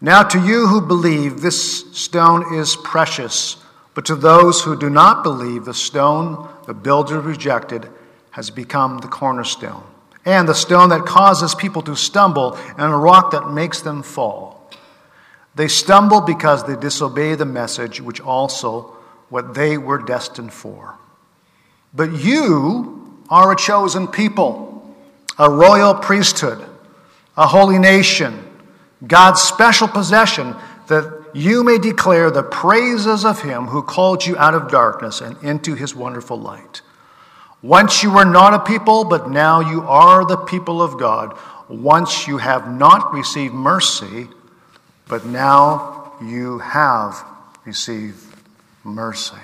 Now, to you who believe, this stone is precious, but to those who do not believe, the stone the builder rejected has become the cornerstone, and the stone that causes people to stumble, and a rock that makes them fall. They stumble because they disobey the message, which also what they were destined for. But you are a chosen people, a royal priesthood, a holy nation God's special possession, that you may declare the praises of him who called you out of darkness and into his wonderful light. Once you were not a people, but now you are the people of God. Once you have not received mercy, but now you have received mercy.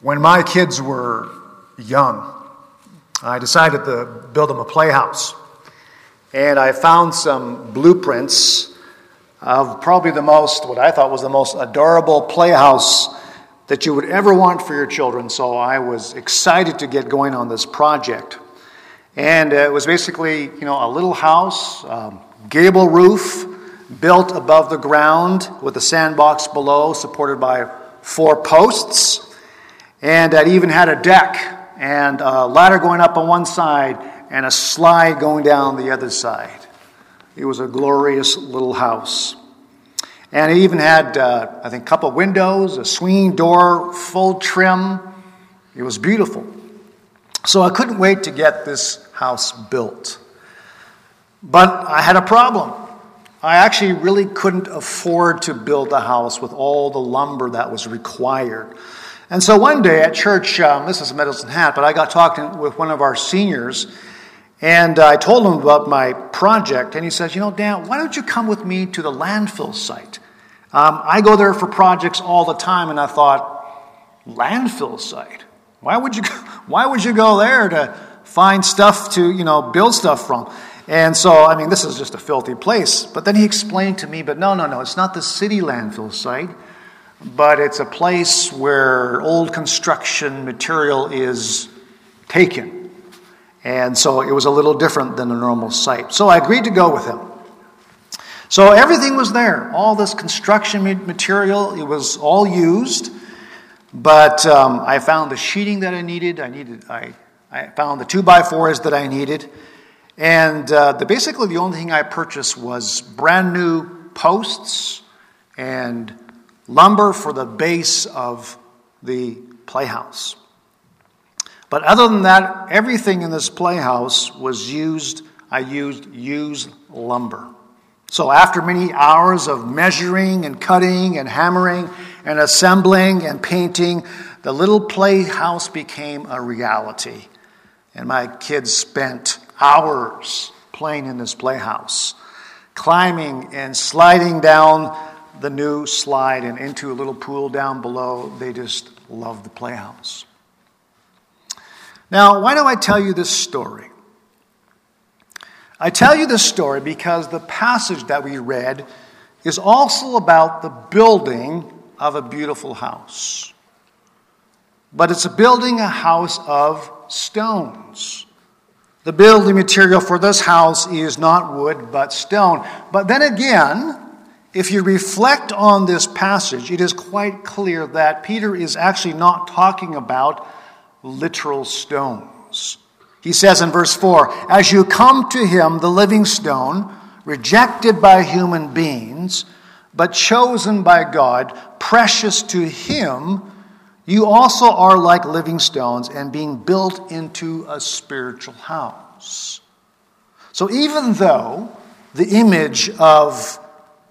When my kids were young, I decided to build them a playhouse and I found some blueprints of probably the most, what I thought was the most adorable playhouse that you would ever want for your children. So I was excited to get going on this project. And it was basically, you know, a little house, um, gable roof, built above the ground with a sandbox below, supported by four posts. And it even had a deck and a ladder going up on one side and a slide going down the other side. It was a glorious little house. And it even had, uh, I think, a couple windows, a swinging door, full trim. It was beautiful. So I couldn't wait to get this house built. But I had a problem. I actually really couldn't afford to build a house with all the lumber that was required. And so one day at church, um, this is a Medicine Hat, but I got talking with one of our seniors, and I told him about my project, and he says, You know, Dan, why don't you come with me to the landfill site? Um, I go there for projects all the time, and I thought, landfill site? Why would you, why would you go there to find stuff to, you know, build stuff from? And so, I mean, this is just a filthy place. But then he explained to me, but no, no, no, it's not the city landfill site, but it's a place where old construction material is taken. And so it was a little different than a normal site. So I agreed to go with him. So everything was there. All this construction material, it was all used. But um, I found the sheeting that I needed. I needed. I, I found the two by fours that I needed. And uh, the, basically, the only thing I purchased was brand new posts and lumber for the base of the playhouse. But other than that, everything in this playhouse was used, I used used lumber. So after many hours of measuring and cutting and hammering and assembling and painting, the little playhouse became a reality. And my kids spent hours playing in this playhouse, climbing and sliding down the new slide and into a little pool down below. They just loved the playhouse. Now, why do I tell you this story? I tell you this story because the passage that we read is also about the building of a beautiful house. But it's building a house of stones. The building material for this house is not wood, but stone. But then again, if you reflect on this passage, it is quite clear that Peter is actually not talking about literal stones. He says in verse 4 As you come to him, the living stone, rejected by human beings, but chosen by God, precious to him, you also are like living stones and being built into a spiritual house. So even though the image of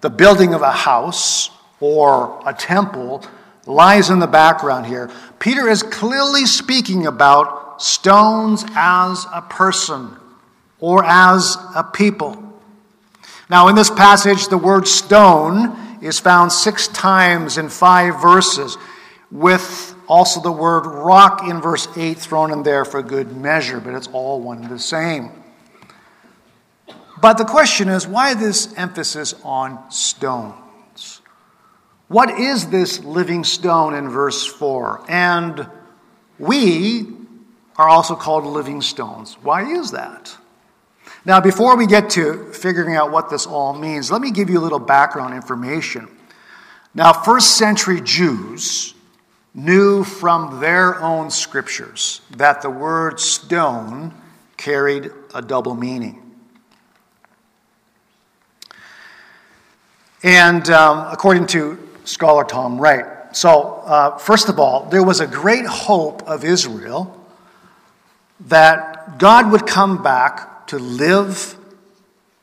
the building of a house or a temple lies in the background here. Peter is clearly speaking about stones as a person or as a people. Now, in this passage, the word stone is found six times in five verses, with also the word rock in verse 8 thrown in there for good measure, but it's all one and the same. But the question is why this emphasis on stones? What is this living stone in verse 4? And we are also called living stones. Why is that? Now, before we get to figuring out what this all means, let me give you a little background information. Now, first century Jews knew from their own scriptures that the word stone carried a double meaning. And um, according to scholar Tom Wright, so uh, first of all, there was a great hope of Israel that God would come back to live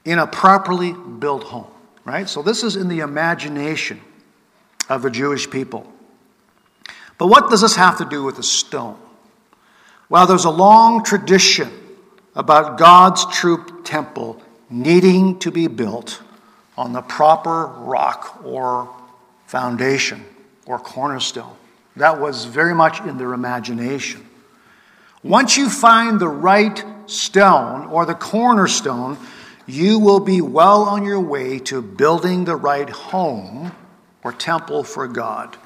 in a properly built home, right? So this is in the imagination of the Jewish people. But what does this have to do with a stone? Well, there's a long tradition about God's true temple needing to be built on the proper rock or foundation or cornerstone. That was very much in their imagination. Once you find the right stone or the cornerstone, you will be well on your way to building the right home or temple for God,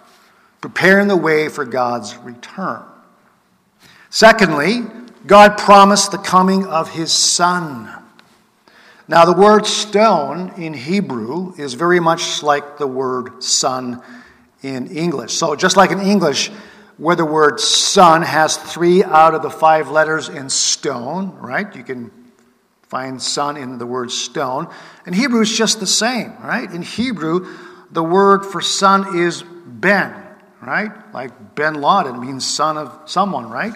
preparing the way for God's return. Secondly, God promised the coming of his Son. Now, the word stone in Hebrew is very much like the word son in English. So, just like in English, where the word son has three out of the five letters in stone, right? You can find son in the word stone. In Hebrew, it's just the same, right? In Hebrew, the word for son is ben, right? Like Ben Laden means son of someone, right?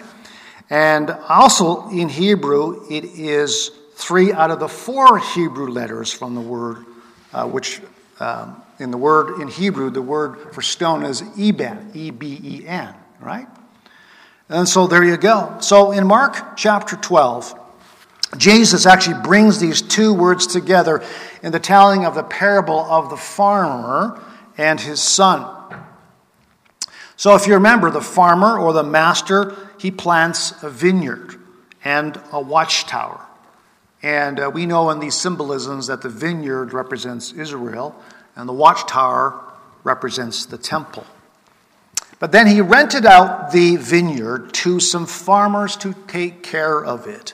And also in Hebrew, it is three out of the four Hebrew letters from the word, uh, which um, in the word in Hebrew, the word for stone is eben, E B E N, right? And so there you go. So in Mark chapter 12, Jesus actually brings these two words together in the telling of the parable of the farmer and his son. So if you remember, the farmer or the master, he plants a vineyard and a watchtower. And uh, we know in these symbolisms that the vineyard represents Israel and the watchtower represents the temple. But then he rented out the vineyard to some farmers to take care of it.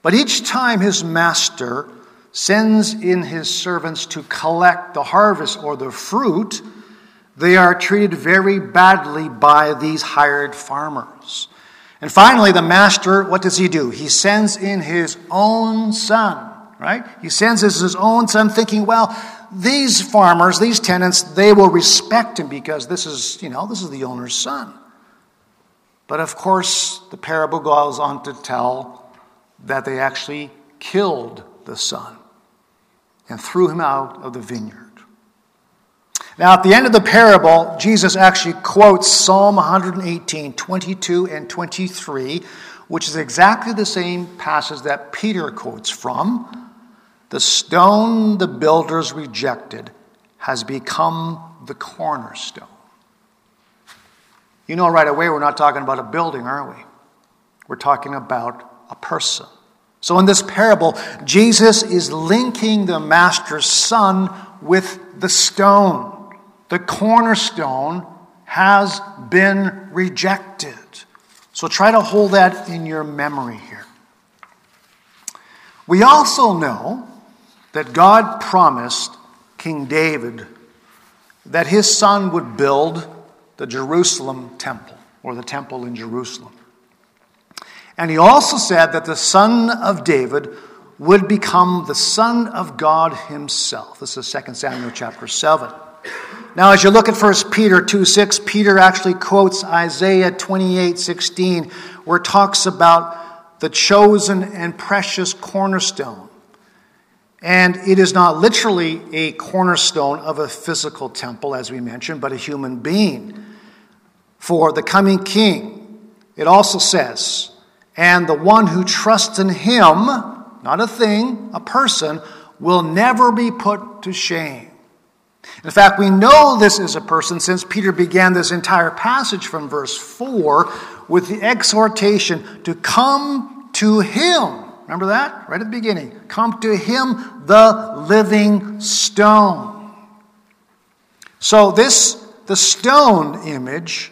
But each time his master sends in his servants to collect the harvest or the fruit, they are treated very badly by these hired farmers. And finally, the master, what does he do? He sends in his own son, right? He sends his own son thinking, well, these farmers, these tenants, they will respect him because this is, you know, this is the owner's son. But of course, the parable goes on to tell that they actually killed the son and threw him out of the vineyard. Now, at the end of the parable, Jesus actually quotes Psalm 118, 22, and 23, which is exactly the same passage that Peter quotes from. The stone the builders rejected has become the cornerstone. You know, right away, we're not talking about a building, are we? We're talking about a person. So, in this parable, Jesus is linking the master's son with the stone the cornerstone has been rejected. So try to hold that in your memory here. We also know that God promised King David that his son would build the Jerusalem temple, or the temple in Jerusalem. And he also said that the son of David would become the son of God himself. This is 2 Samuel chapter 7. Now, as you look at 1 Peter 2 6, Peter actually quotes Isaiah 28 16, where it talks about the chosen and precious cornerstone. And it is not literally a cornerstone of a physical temple, as we mentioned, but a human being. For the coming king, it also says, and the one who trusts in him, not a thing, a person, will never be put to shame. In fact, we know this is a person since Peter began this entire passage from verse 4 with the exhortation to come to him. Remember that? Right at the beginning. Come to him, the living stone. So, this, the stone image,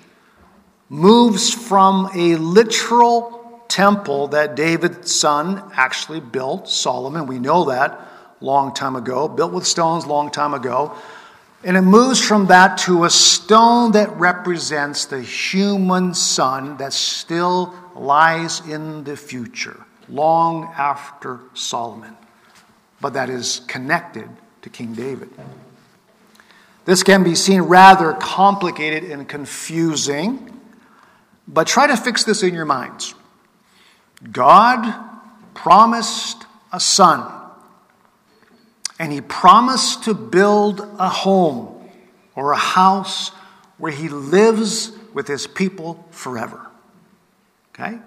moves from a literal temple that David's son actually built, Solomon. We know that long time ago, built with stones long time ago. And it moves from that to a stone that represents the human son that still lies in the future, long after Solomon, but that is connected to King David. This can be seen rather complicated and confusing, but try to fix this in your minds. God promised a son and he promised to build a home or a house where he lives with his people forever. Okay?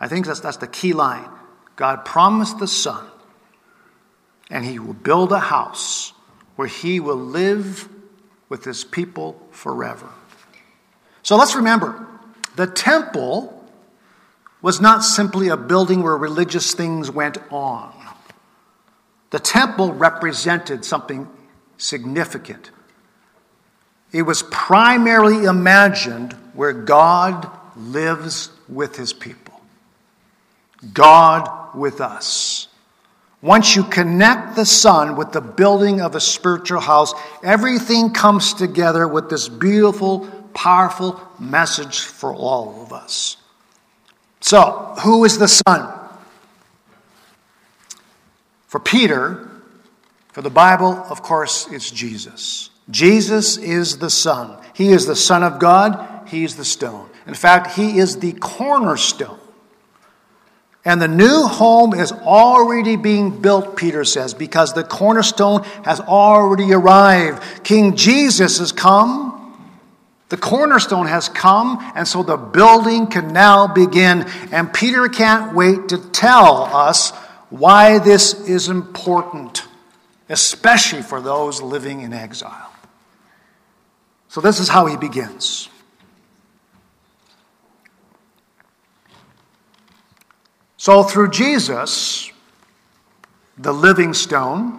I think that's, that's the key line. God promised the Son, and he will build a house where he will live with his people forever. So let's remember the temple was not simply a building where religious things went on. The temple represented something significant. It was primarily imagined where God lives with his people, God with us. Once you connect the Son with the building of a spiritual house, everything comes together with this beautiful, powerful message for all of us. So, who is the Son? For Peter, for the Bible, of course, it's Jesus. Jesus is the Son. He is the Son of God. He is the stone. In fact, He is the cornerstone. And the new home is already being built, Peter says, because the cornerstone has already arrived. King Jesus has come. The cornerstone has come, and so the building can now begin. And Peter can't wait to tell us why this is important, especially for those living in exile. So, this is how he begins. So, through Jesus, the living stone,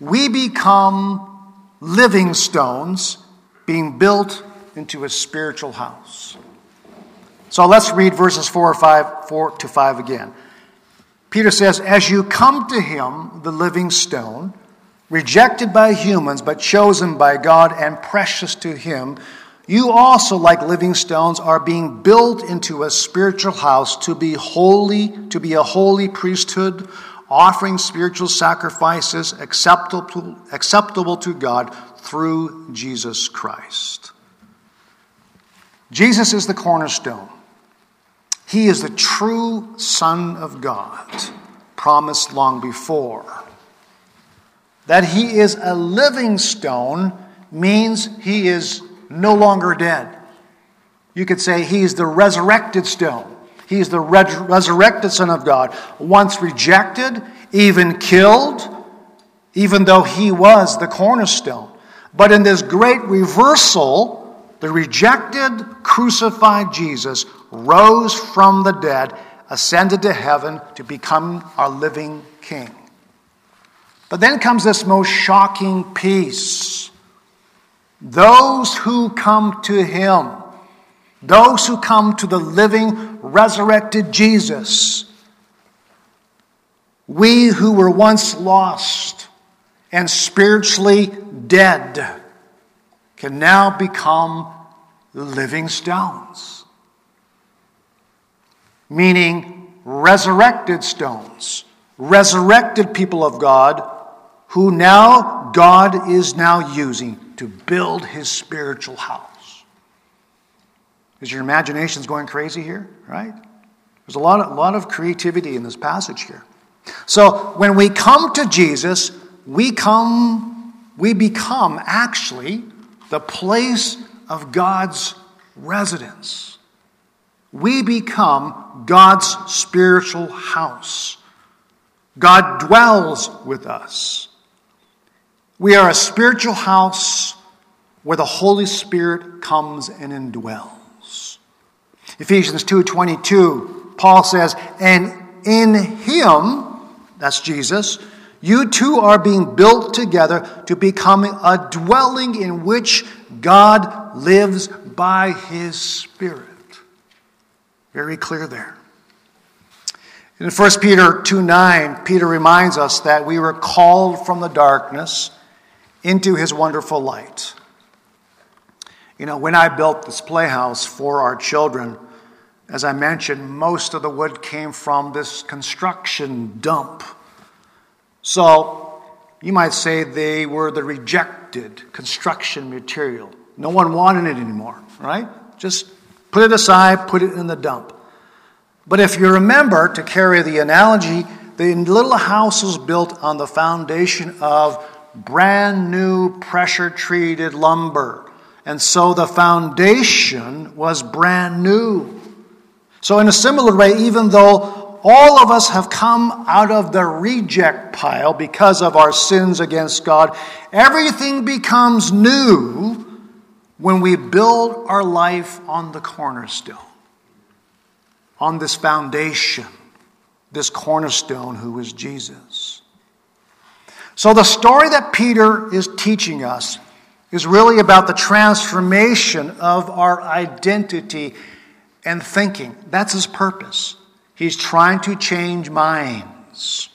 we become living stones being built into a spiritual house. So let's read verses 4 or 5 4 to 5 again. Peter says, As you come to him, the living stone, rejected by humans, but chosen by God and precious to him, you also, like living stones, are being built into a spiritual house to be holy, to be a holy priesthood, offering spiritual sacrifices acceptable, acceptable to God through Jesus Christ. Jesus is the cornerstone. He is the true Son of God, promised long before. That he is a living stone means he is no longer dead. You could say he's the resurrected stone. He's the resurrected Son of God, once rejected, even killed, even though he was the cornerstone. But in this great reversal, the rejected, crucified Jesus rose from the dead, ascended to heaven to become our living King. But then comes this most shocking piece. Those who come to him, those who come to the living, resurrected Jesus, we who were once lost and spiritually dead can now become living stones meaning resurrected stones, resurrected people of God who now God is now using to build his spiritual house. Is your imaginations going crazy here? Right? There's a lot of, a lot of creativity in this passage here. So when we come to Jesus, we come, we become actually the place of God's residence we become God's spiritual house. God dwells with us. We are a spiritual house where the Holy Spirit comes and indwells. Ephesians 2:22, Paul says, "And in him, that's Jesus, you two are being built together to become a dwelling in which God lives by his Spirit." Very clear there. In 1 Peter 2 9, Peter reminds us that we were called from the darkness into his wonderful light. You know, when I built this playhouse for our children, as I mentioned, most of the wood came from this construction dump. So you might say they were the rejected construction material. No one wanted it anymore, right? Just put it aside, put it in the dump. But if you remember, to carry the analogy, the little house was built on the foundation of brand new pressure treated lumber. And so the foundation was brand new. So, in a similar way, even though all of us have come out of the reject pile because of our sins against God, everything becomes new when we build our life on the cornerstone on this foundation, this cornerstone who is Jesus. So, the story that Peter is teaching us is really about the transformation of our identity and thinking. That's his purpose. He's trying to change minds.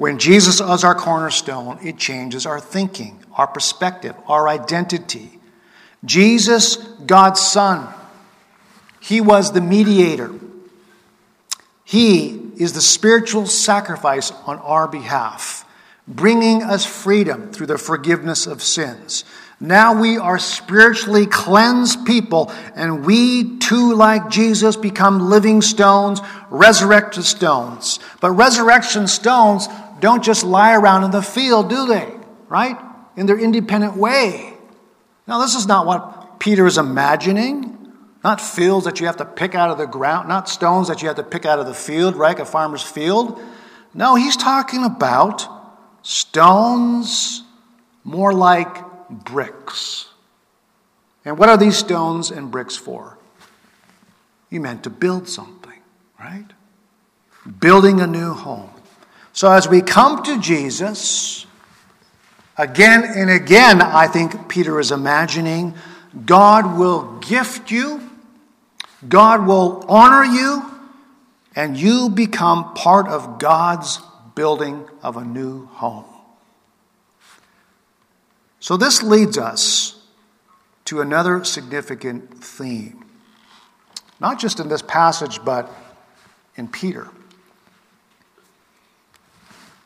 When Jesus is our cornerstone, it changes our thinking, our perspective, our identity. Jesus, God's Son, he was the mediator. He is the spiritual sacrifice on our behalf, bringing us freedom through the forgiveness of sins. Now we are spiritually cleansed people, and we too, like Jesus, become living stones, resurrected stones. But resurrection stones don't just lie around in the field, do they? Right? In their independent way. Now, this is not what Peter is imagining. Not fields that you have to pick out of the ground, not stones that you have to pick out of the field, right? A farmer's field. No, he's talking about stones more like bricks. And what are these stones and bricks for? You meant to build something, right? Building a new home. So as we come to Jesus, again and again, I think Peter is imagining God will gift you God will honor you, and you become part of God's building of a new home. So, this leads us to another significant theme, not just in this passage, but in Peter.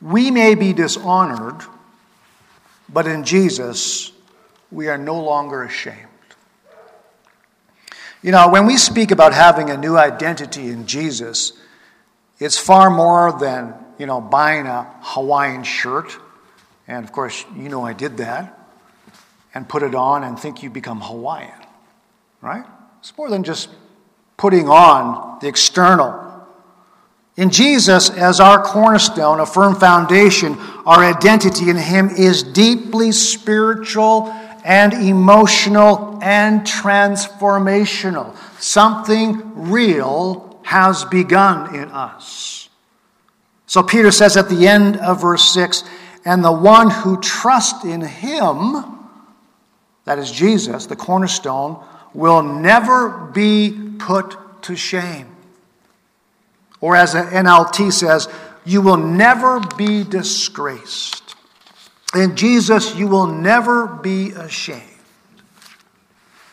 We may be dishonored, but in Jesus, we are no longer ashamed. You know, when we speak about having a new identity in Jesus, it's far more than, you know, buying a Hawaiian shirt. And of course, you know I did that. And put it on and think you become Hawaiian, right? It's more than just putting on the external. In Jesus, as our cornerstone, a firm foundation, our identity in Him is deeply spiritual and emotional and transformational. Something real has begun in us. So Peter says at the end of verse 6 and the one who trusts in him, that is Jesus, the cornerstone, will never be put to shame. Or as an NLT says, you will never be disgraced. In Jesus, you will never be ashamed.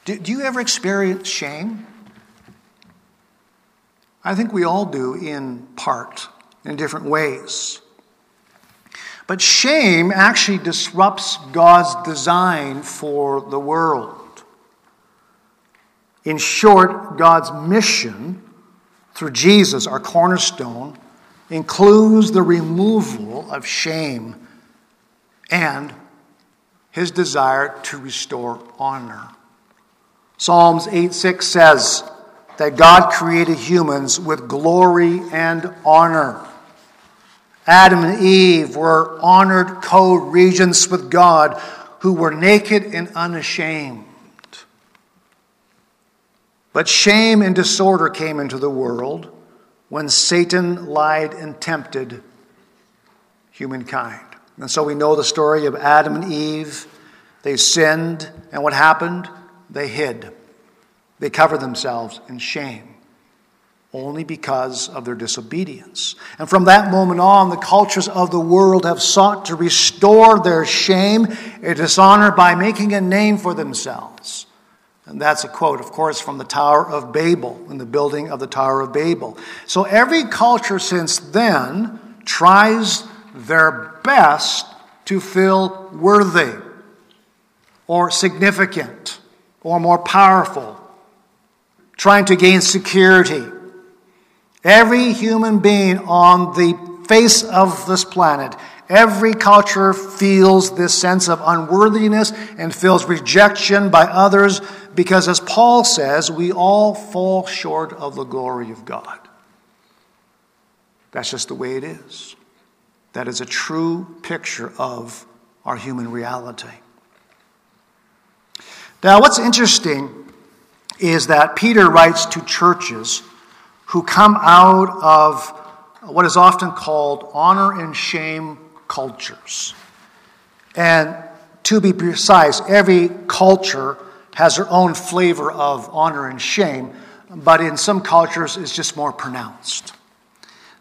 Do, do you ever experience shame? I think we all do in part, in different ways. But shame actually disrupts God's design for the world. In short, God's mission through Jesus, our cornerstone, includes the removal of shame and his desire to restore honor. Psalms 8 6 says that God created humans with glory and honor. Adam and Eve were honored co regents with God who were naked and unashamed. But shame and disorder came into the world when Satan lied and tempted humankind. And so we know the story of Adam and Eve. They sinned, and what happened? They hid. They covered themselves in shame only because of their disobedience. And from that moment on, the cultures of the world have sought to restore their shame and dishonor by making a name for themselves. And that's a quote, of course, from the Tower of Babel, in the building of the Tower of Babel. So every culture since then tries their best to feel worthy or significant or more powerful, trying to gain security Every human being on the face of this planet, every culture feels this sense of unworthiness and feels rejection by others because, as Paul says, we all fall short of the glory of God. That's just the way it is. That is a true picture of our human reality. Now, what's interesting is that Peter writes to churches who come out of what is often called honor and shame cultures. And to be precise, every culture has their own flavor of honor and shame, but in some cultures it's just more pronounced.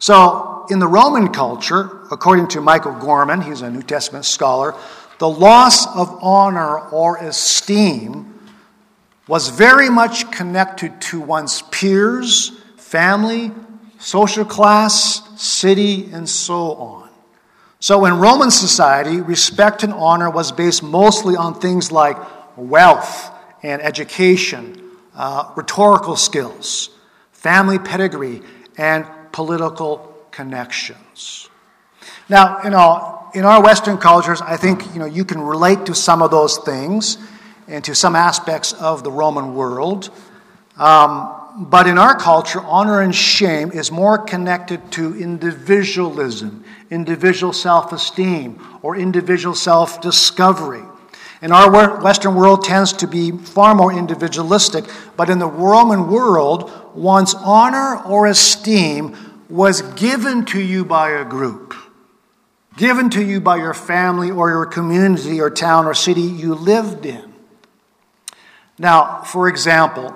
So, in the Roman culture, according to Michael Gorman, he's a New Testament scholar, the loss of honor or esteem was very much connected to one's peers family, social class, city, and so on. So in Roman society, respect and honor was based mostly on things like wealth and education, uh, rhetorical skills, family pedigree, and political connections. Now, you know, in our Western cultures, I think you know you can relate to some of those things and to some aspects of the Roman world. Um, but in our culture, honor and shame is more connected to individualism, individual self esteem, or individual self discovery. And our Western world tends to be far more individualistic, but in the Roman world, one's honor or esteem was given to you by a group, given to you by your family or your community or town or city you lived in. Now, for example,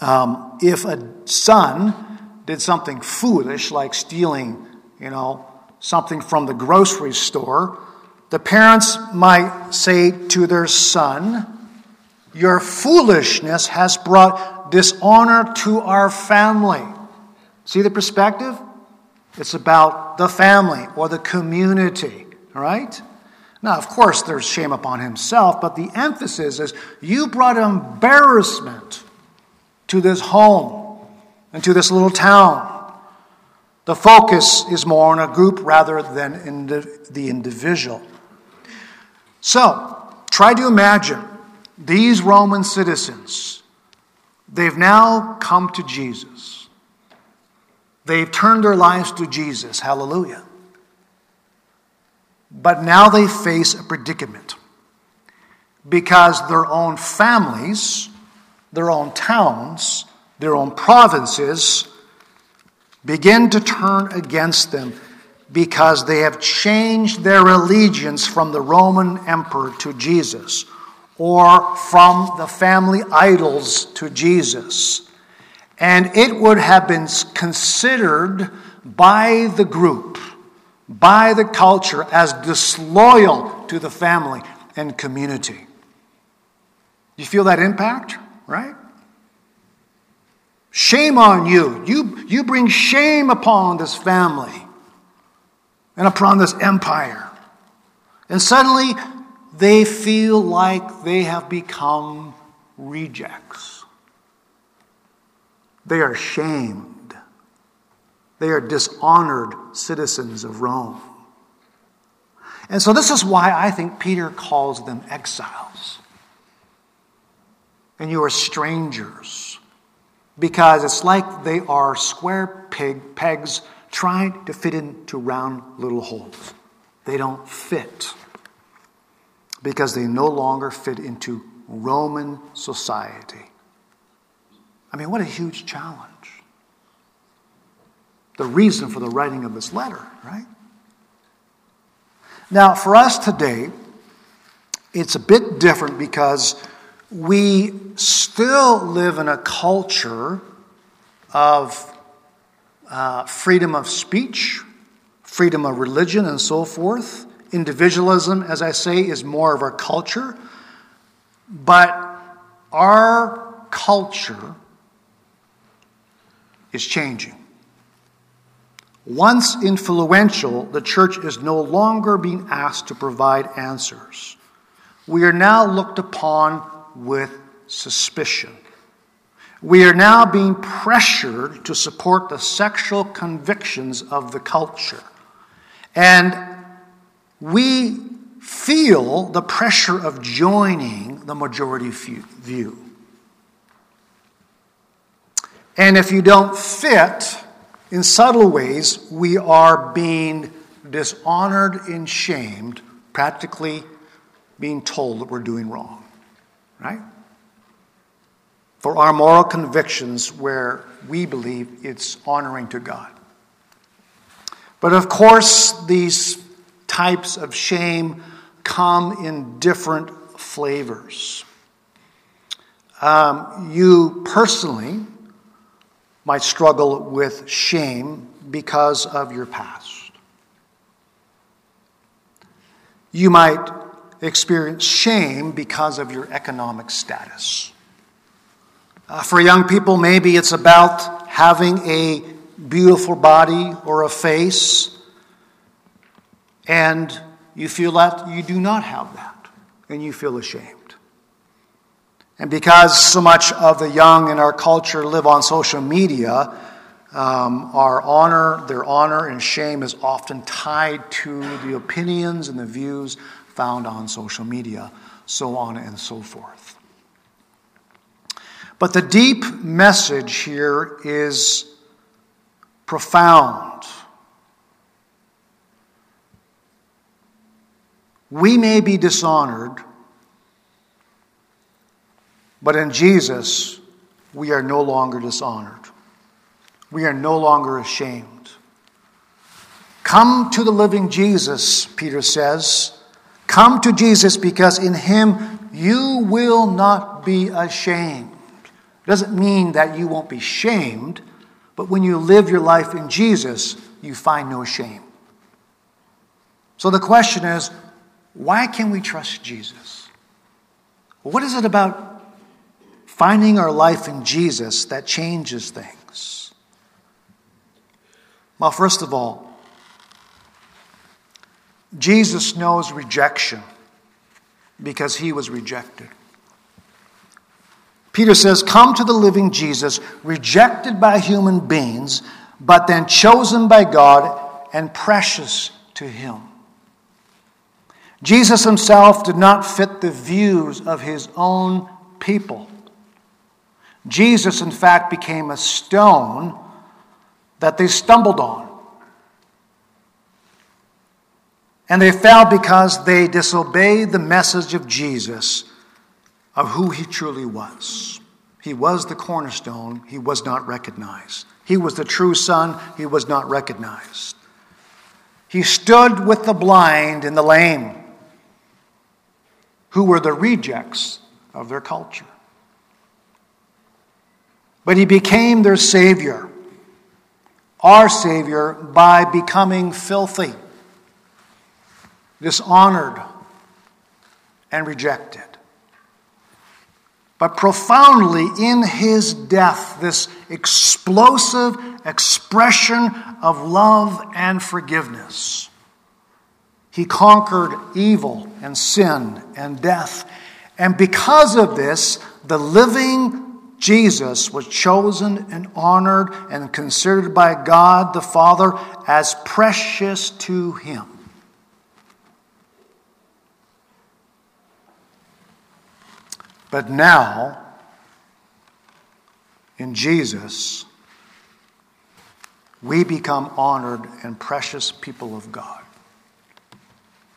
um, if a son did something foolish, like stealing, you know, something from the grocery store, the parents might say to their son, Your foolishness has brought dishonor to our family. See the perspective? It's about the family or the community, right? Now, of course, there's shame upon himself, but the emphasis is you brought embarrassment to this home and to this little town. The focus is more on a group rather than in the, individual. So, try to imagine these Roman citizens. They've now come to Jesus. They've turned their lives to Jesus. Hallelujah. But now they face a predicament because their own families their own towns, their own provinces, begin to turn against them because they have changed their allegiance from the Roman emperor to Jesus or from the family idols to Jesus. And it would have been considered by the group, by the culture, as disloyal to the family and community. You feel that impact? right? Shame on you. You, you bring shame upon this family and upon this empire. And suddenly they feel like they have become rejects. They are shamed. They are dishonored citizens of Rome. And so, this is why I think Peter calls them exiles and you are strangers. Because it's like they are square peg, pegs trying to fit into round little holes. They don't fit because they no longer fit into Roman society. I mean, what a huge challenge. The reason for the writing of this letter, right? Now, for us today, it's a bit different because we still live in a culture of uh, freedom of speech, freedom of religion, and so forth. Individualism, as I say, is more of our culture. But our culture is changing. Once influential, the church is no longer being asked to provide answers. We are now looked upon with suspicion. We are now being pressured to support the sexual convictions of the culture. And we feel the pressure of joining the majority view. And if you don't fit, in subtle ways, we are being dishonored and shamed, practically being told that we're doing wrong, right? For our moral convictions where we believe it's honoring to God. But of course, these types of shame come in different flavors. Um, you personally might struggle with shame because of your past. You might experience shame because of your economic status. Uh, for young people, maybe it's about having a beautiful body or a face, and you feel that you do not have that, and you feel ashamed. And because so much of the young in our culture live on social media, um, our honor, their honor and shame is often tied to the opinions and the views found on social media, so on and so forth. But the deep message here is profound. We may be dishonored but in Jesus, we are no longer dishonored. We are no longer ashamed. Come to the living Jesus, Peter says. Come to Jesus because in him you will not be ashamed. It doesn't mean that you won't be shamed, but when you live your life in Jesus, you find no shame. So the question is why can we trust Jesus? What is it about finding our life in Jesus that changes things? Well, first of all, Jesus knows rejection because he was rejected. Peter says, Come to the living Jesus, rejected by human beings, but then chosen by God and precious to him. Jesus himself did not fit the views of his own people. Jesus, in fact, became a stone that they stumbled on. And they fell because they disobeyed the message of Jesus of who he truly was. He was the cornerstone, he was not recognized. He was the true Son, he was not recognized. He stood with the blind and the lame, who were the rejects of their culture. But he became their Savior, our Savior, by becoming filthy, dishonored, and rejected. But profoundly in his death, this explosive expression of love and forgiveness. He conquered evil and sin and death. And because of this, the living Jesus was chosen and honored and considered by God the Father as precious to him. But now, in Jesus, we become honored and precious people of God.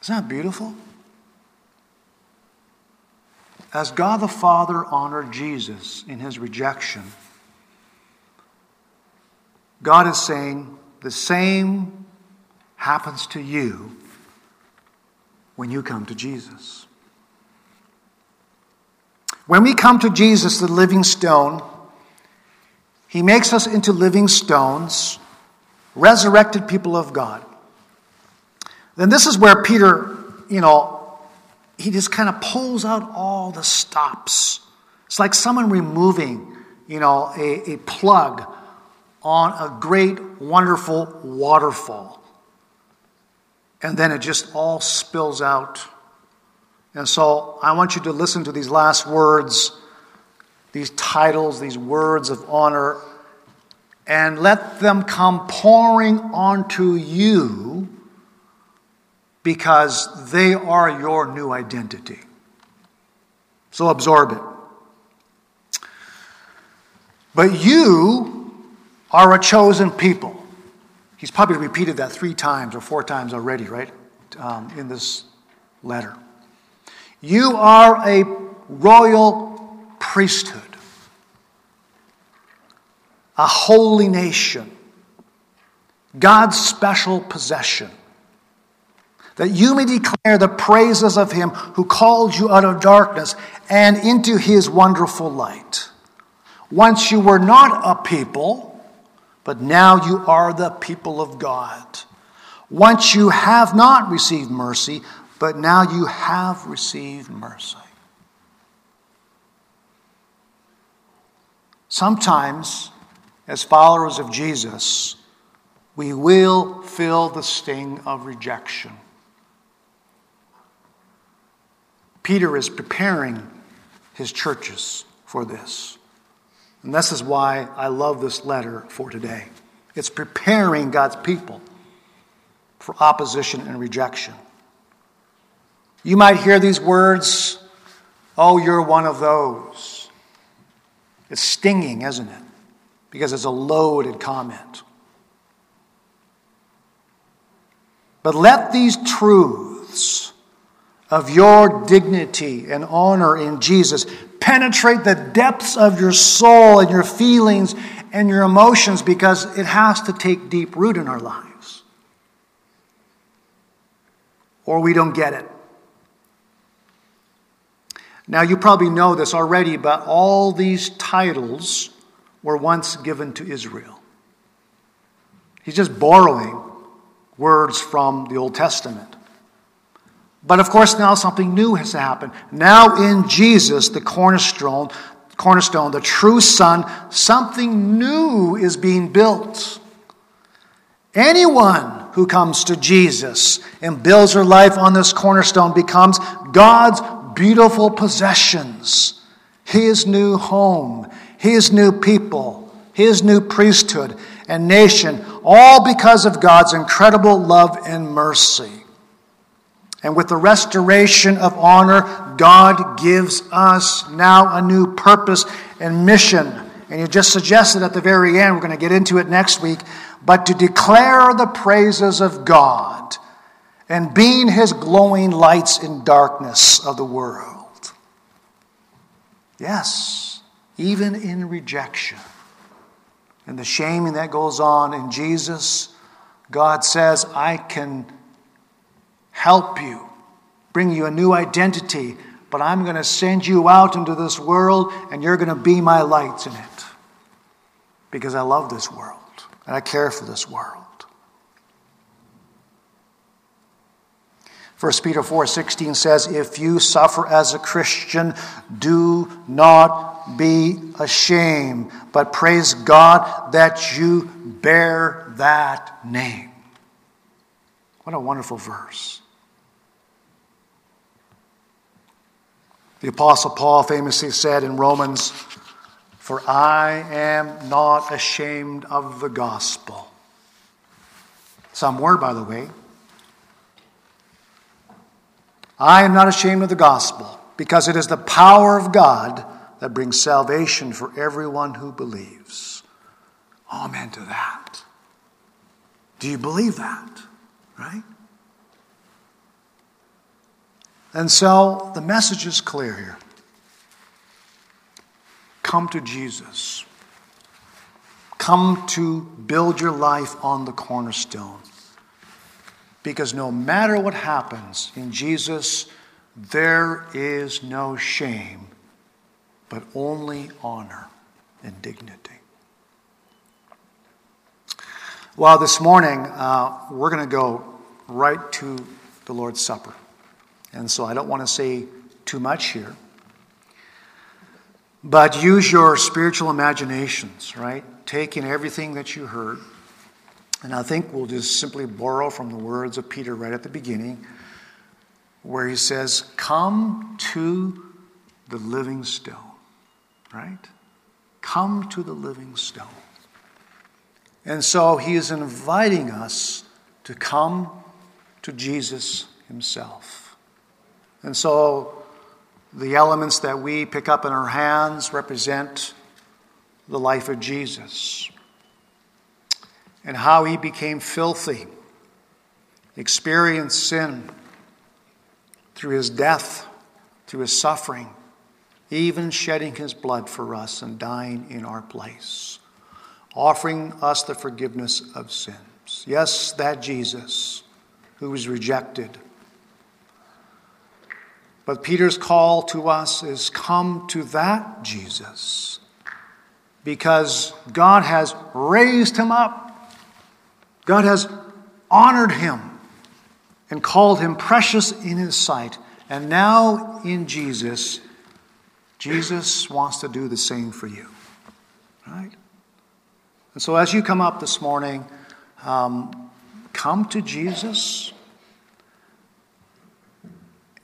Isn't that beautiful? As God the Father honored Jesus in his rejection, God is saying the same happens to you when you come to Jesus. When we come to Jesus, the living stone, he makes us into living stones, resurrected people of God. Then this is where Peter, you know, he just kind of pulls out all the stops. It's like someone removing, you know, a, a plug on a great, wonderful waterfall. And then it just all spills out. And so I want you to listen to these last words, these titles, these words of honor, and let them come pouring onto you because they are your new identity. So absorb it. But you are a chosen people. He's probably repeated that three times or four times already, right? Um, in this letter. You are a royal priesthood, a holy nation, God's special possession that you may declare the praises of him who called you out of darkness and into his wonderful light. Once you were not a people, but now you are the people of God. Once you have not received mercy, but now you have received mercy. Sometimes, as followers of Jesus, we will feel the sting of rejection. Peter is preparing his churches for this. And this is why I love this letter for today. It's preparing God's people for opposition and rejection. You might hear these words, oh, you're one of those. It's stinging, isn't it? Because it's a loaded comment. But let these truths of your dignity and honor in Jesus. Penetrate the depths of your soul and your feelings and your emotions because it has to take deep root in our lives. Or we don't get it. Now, you probably know this already, but all these titles were once given to Israel. He's just borrowing words from the Old Testament. But of course, now something new has happened. Now in Jesus, the cornerstone, cornerstone, the true Son, something new is being built. Anyone who comes to Jesus and builds her life on this cornerstone becomes God's beautiful possessions, His new home, His new people, His new priesthood and nation, all because of God's incredible love and mercy. And with the restoration of honor, God gives us now a new purpose and mission. And you just suggested at the very end, we're going to get into it next week, but to declare the praises of God and being his glowing lights in darkness of the world. Yes, even in rejection and the shaming that goes on in Jesus, God says, I can help you, bring you a new identity, but I'm going to send you out into this world and you're going to be my lights in it because I love this world and I care for this world. 1 Peter 4:16 says if you suffer as a Christian do not be ashamed but praise God that you bear that name. What a wonderful verse. The Apostle Paul famously said in Romans, For I am not ashamed of the gospel. Some were, by the way. I am not ashamed of the gospel, because it is the power of God that brings salvation for everyone who believes. Amen to that. Do you believe that? Right? And so the message is clear here. Come to Jesus. Come to build your life on the cornerstone. Because no matter what happens in Jesus, there is no shame, but only honor and dignity. Well, this morning, uh, we're going to go right to the Lord's Supper. And so I don't want to say too much here. But use your spiritual imaginations, right? Take in everything that you heard. And I think we'll just simply borrow from the words of Peter right at the beginning, where he says, Come to the living stone, right? Come to the living stone. And so he is inviting us to come to Jesus himself. And so the elements that we pick up in our hands represent the life of Jesus and how he became filthy, experienced sin through his death, through his suffering, even shedding his blood for us and dying in our place, offering us the forgiveness of sins. Yes, that Jesus who was rejected but Peter's call to us is come to that Jesus because God has raised him up. God has honored him and called him precious in his sight. And now in Jesus, Jesus wants to do the same for you. Right? And so as you come up this morning, um, come to Jesus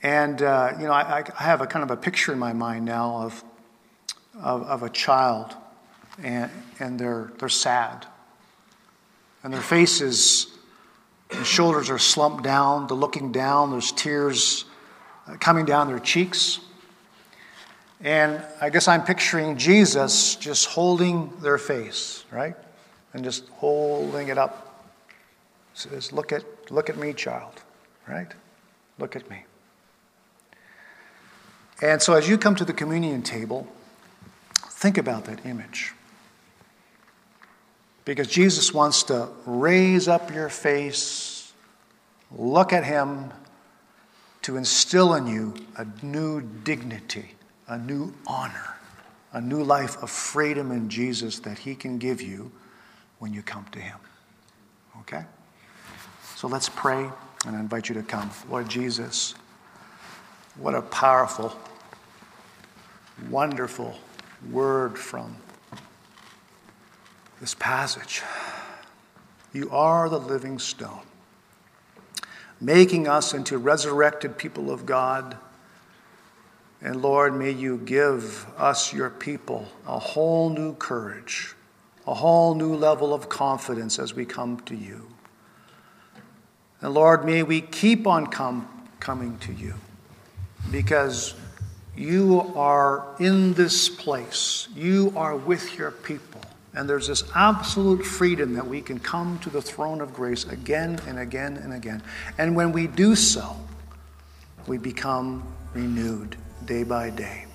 and, uh, you know, I, I, have a kind of a picture in my mind now of, of, of, a child, and, and they're, they're sad. And their faces and shoulders are slumped down, they're looking down, there's tears uh, coming down their cheeks. And I guess I'm picturing Jesus just holding their face, right? And just holding it up. Says, look at, look at me, child, right? Look at me. And so as you come to the communion table, think about that image. Because Jesus wants to raise up your face, look at Him, to instill in you a new dignity, a new honor, a new life of freedom in Jesus that He can give you when you come to Him. Okay? So let's pray, and I invite you to come. Lord Jesus, what a powerful wonderful word from this passage. You are the living stone, making us into resurrected people of God. And Lord, may you give us, your people, a whole new courage, a whole new level of confidence as we come to you. And Lord, may we keep on coming to you because you are in this place. You are with your people. And there's this absolute freedom that we can come to the throne of grace again and again and again. And when we do so, we become renewed day by day.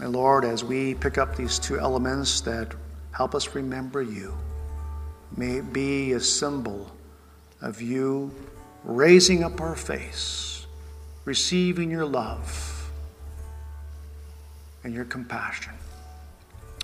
And Lord, as we pick up these two elements that help us remember you, may it be a symbol of you raising up our face, receiving your love and your compassion.